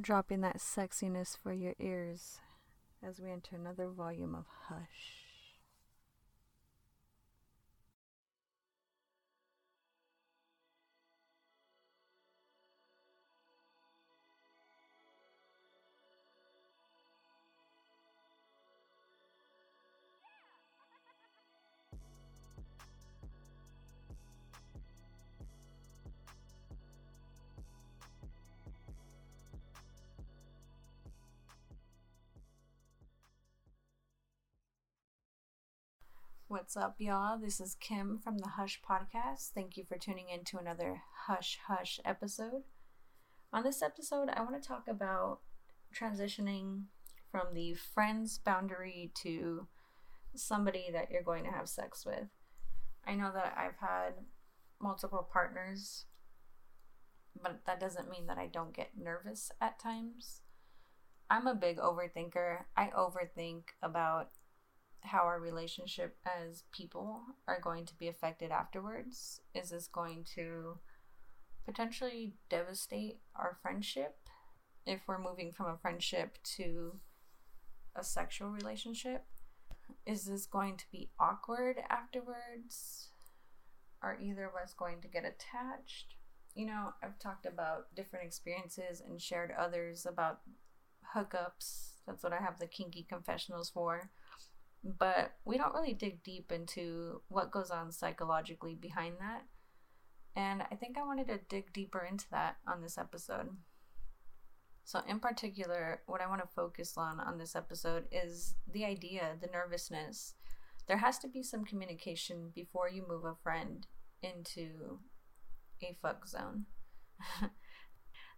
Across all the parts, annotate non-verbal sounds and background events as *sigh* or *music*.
Dropping that sexiness for your ears as we enter another volume of Hush. What's up, y'all? This is Kim from the Hush Podcast. Thank you for tuning in to another Hush Hush episode. On this episode, I want to talk about transitioning from the friends boundary to somebody that you're going to have sex with. I know that I've had multiple partners, but that doesn't mean that I don't get nervous at times. I'm a big overthinker. I overthink about how our relationship as people are going to be affected afterwards. Is this going to potentially devastate our friendship if we're moving from a friendship to a sexual relationship? Is this going to be awkward afterwards? Are either of us going to get attached? You know, I've talked about different experiences and shared others about hookups. That's what I have the kinky confessionals for but we don't really dig deep into what goes on psychologically behind that. And I think I wanted to dig deeper into that on this episode. So, in particular, what I want to focus on on this episode is the idea, the nervousness. There has to be some communication before you move a friend into a fuck zone. *laughs*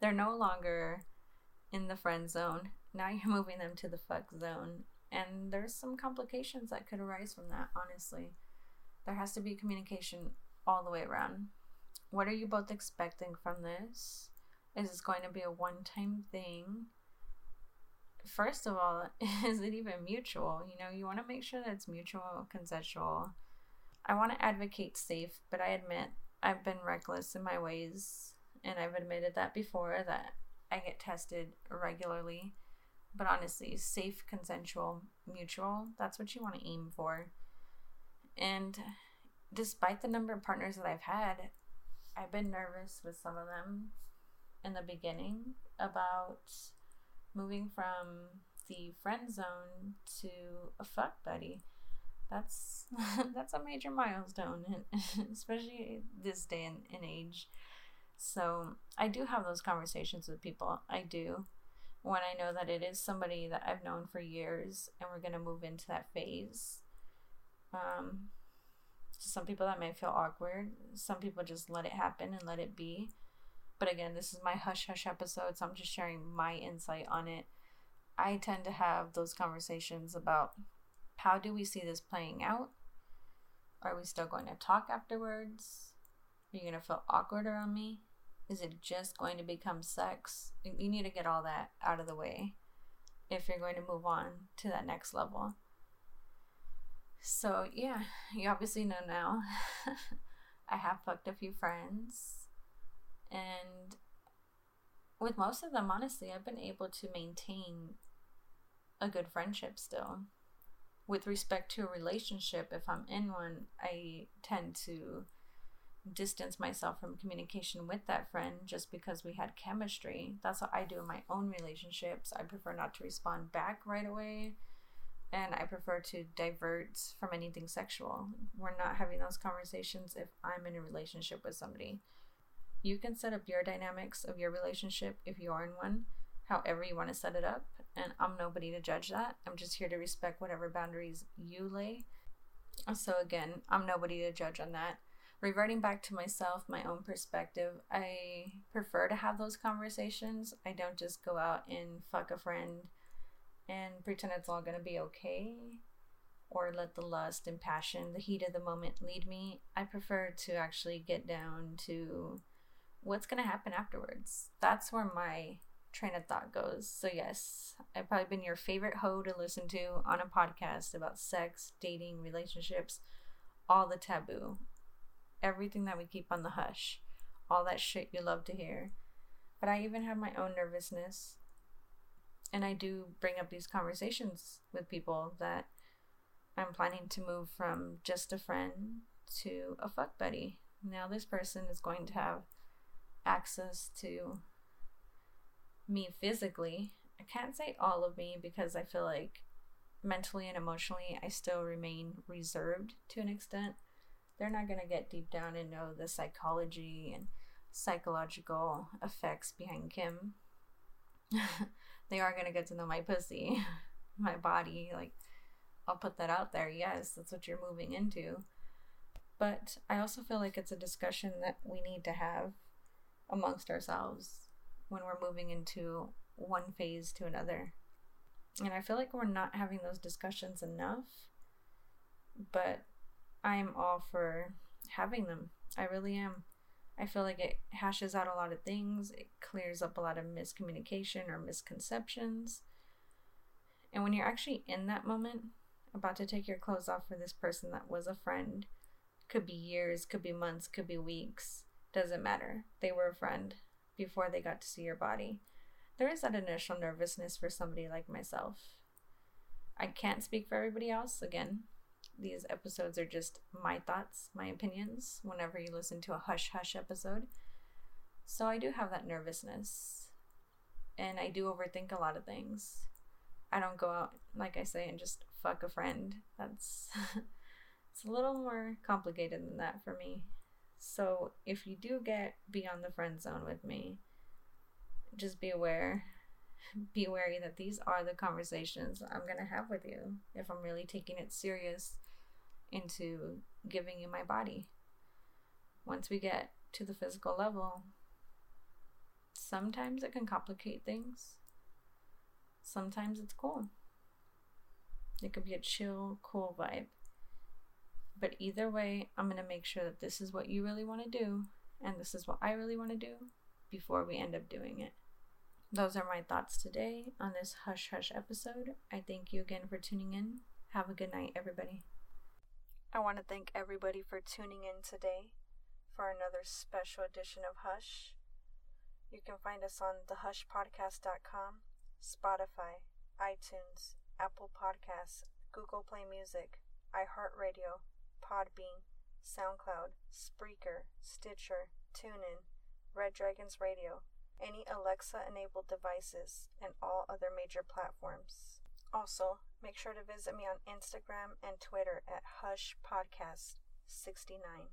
They're no longer in the friend zone. Now you're *laughs* moving them to the fuck zone. And there's some complications that could arise from that, honestly. There has to be communication all the way around. What are you both expecting from this? Is this going to be a one time thing? First of all, *laughs* is it even mutual? You know, you want to make sure that it's mutual, consensual. I want to advocate safe, but I admit I've been reckless in my ways, and I've admitted that before that I get tested regularly. But honestly, safe, consensual, mutual, that's what you want to aim for. And despite the number of partners that I've had, I've been nervous with some of them in the beginning about moving from the friend zone to a fuck buddy. That's *laughs* that's a major milestone, *laughs* especially this day and, and age. So I do have those conversations with people. I do when I know that it is somebody that I've known for years and we're going to move into that phase. Um, some people that may feel awkward, some people just let it happen and let it be. But again, this is my hush hush episode, so I'm just sharing my insight on it. I tend to have those conversations about how do we see this playing out? Are we still going to talk afterwards? Are you going to feel awkward around me? Is it just going to become sex? You need to get all that out of the way if you're going to move on to that next level. So, yeah, you obviously know now. *laughs* I have fucked a few friends, and with most of them, honestly, I've been able to maintain a good friendship still. With respect to a relationship, if I'm in one, I tend to distance myself from communication with that friend just because we had chemistry. That's what I do in my own relationships. I prefer not to respond back right away and I prefer to divert from anything sexual. We're not having those conversations if I'm in a relationship with somebody. You can set up your dynamics of your relationship if you are in one, however you want to set it up, and I'm nobody to judge that. I'm just here to respect whatever boundaries you lay. So, again, I'm nobody to judge on that reverting back to myself, my own perspective, I prefer to have those conversations. I don't just go out and fuck a friend and pretend it's all going to be okay or let the lust and passion, the heat of the moment lead me. I prefer to actually get down to what's going to happen afterwards. That's where my train of thought goes. So, yes, I've probably been your favorite hoe to listen to on a podcast about sex, dating, relationships, all the taboo everything that we keep on the hush, all that shit you love to hear. But I even have my own nervousness. And I do bring up these conversations with people that I'm planning to move from just a friend to a fuck buddy. Now, this person is going to have access to me physically. I can't say all of me because I feel like mentally and emotionally I still remain reserved to an extent they're not going to get deep down and know the psychology and psychological effects behind Kim. *laughs* they are going to get to know my pussy, *laughs* my body. Like, I'll put that out there. Yes, that's what you're moving into. But I also feel like it's a discussion that we need to have amongst ourselves when we're moving into one phase to another. And I feel like we're not having those discussions enough. But I'm all for having them. I really am. I feel like it hashes out a lot of things, it clears up a lot of miscommunication or misconceptions. And when you're actually in that moment, about to take your clothes off for this person that was a friend, could be years, could be months, could be weeks, doesn't matter. They were a friend before they got to see your body. There is that initial nervousness for somebody like myself. I can't speak for everybody else. Again, these episodes are just my thoughts, my opinions, whenever you listen to a hush hush episode. So I do have that nervousness. And I do overthink a lot of things. I don't go out, like I say, and just fuck a friend. That's. *laughs* it's a little more complicated than that for me. So if you do get beyond the friend zone with me, just be aware be wary that these are the conversations I'm to have with you if I'm really taking it serious into giving you my body. Once we get to the physical level, sometimes it can complicate things. Sometimes it's cool. It could be a chill, cool vibe. But either way, I'm going to make sure that this is what you really want to do and this is what I really want to do before we end up doing it. Those are my thoughts today on this Hush Hush episode. I thank you again for tuning in. Have a good night, everybody. I want to thank everybody for tuning in today for another special edition of Hush. You can find us on thehushpodcast.com, Spotify, iTunes, Apple Podcasts, Google Play Music, iHeartRadio, Podbean, SoundCloud, Spreaker, Stitcher, TuneIn, Red Dragons Radio, any Alexa enabled devices, and all other major platforms. Also, make sure to visit me on Instagram and Twitter at Hush Podcast 69.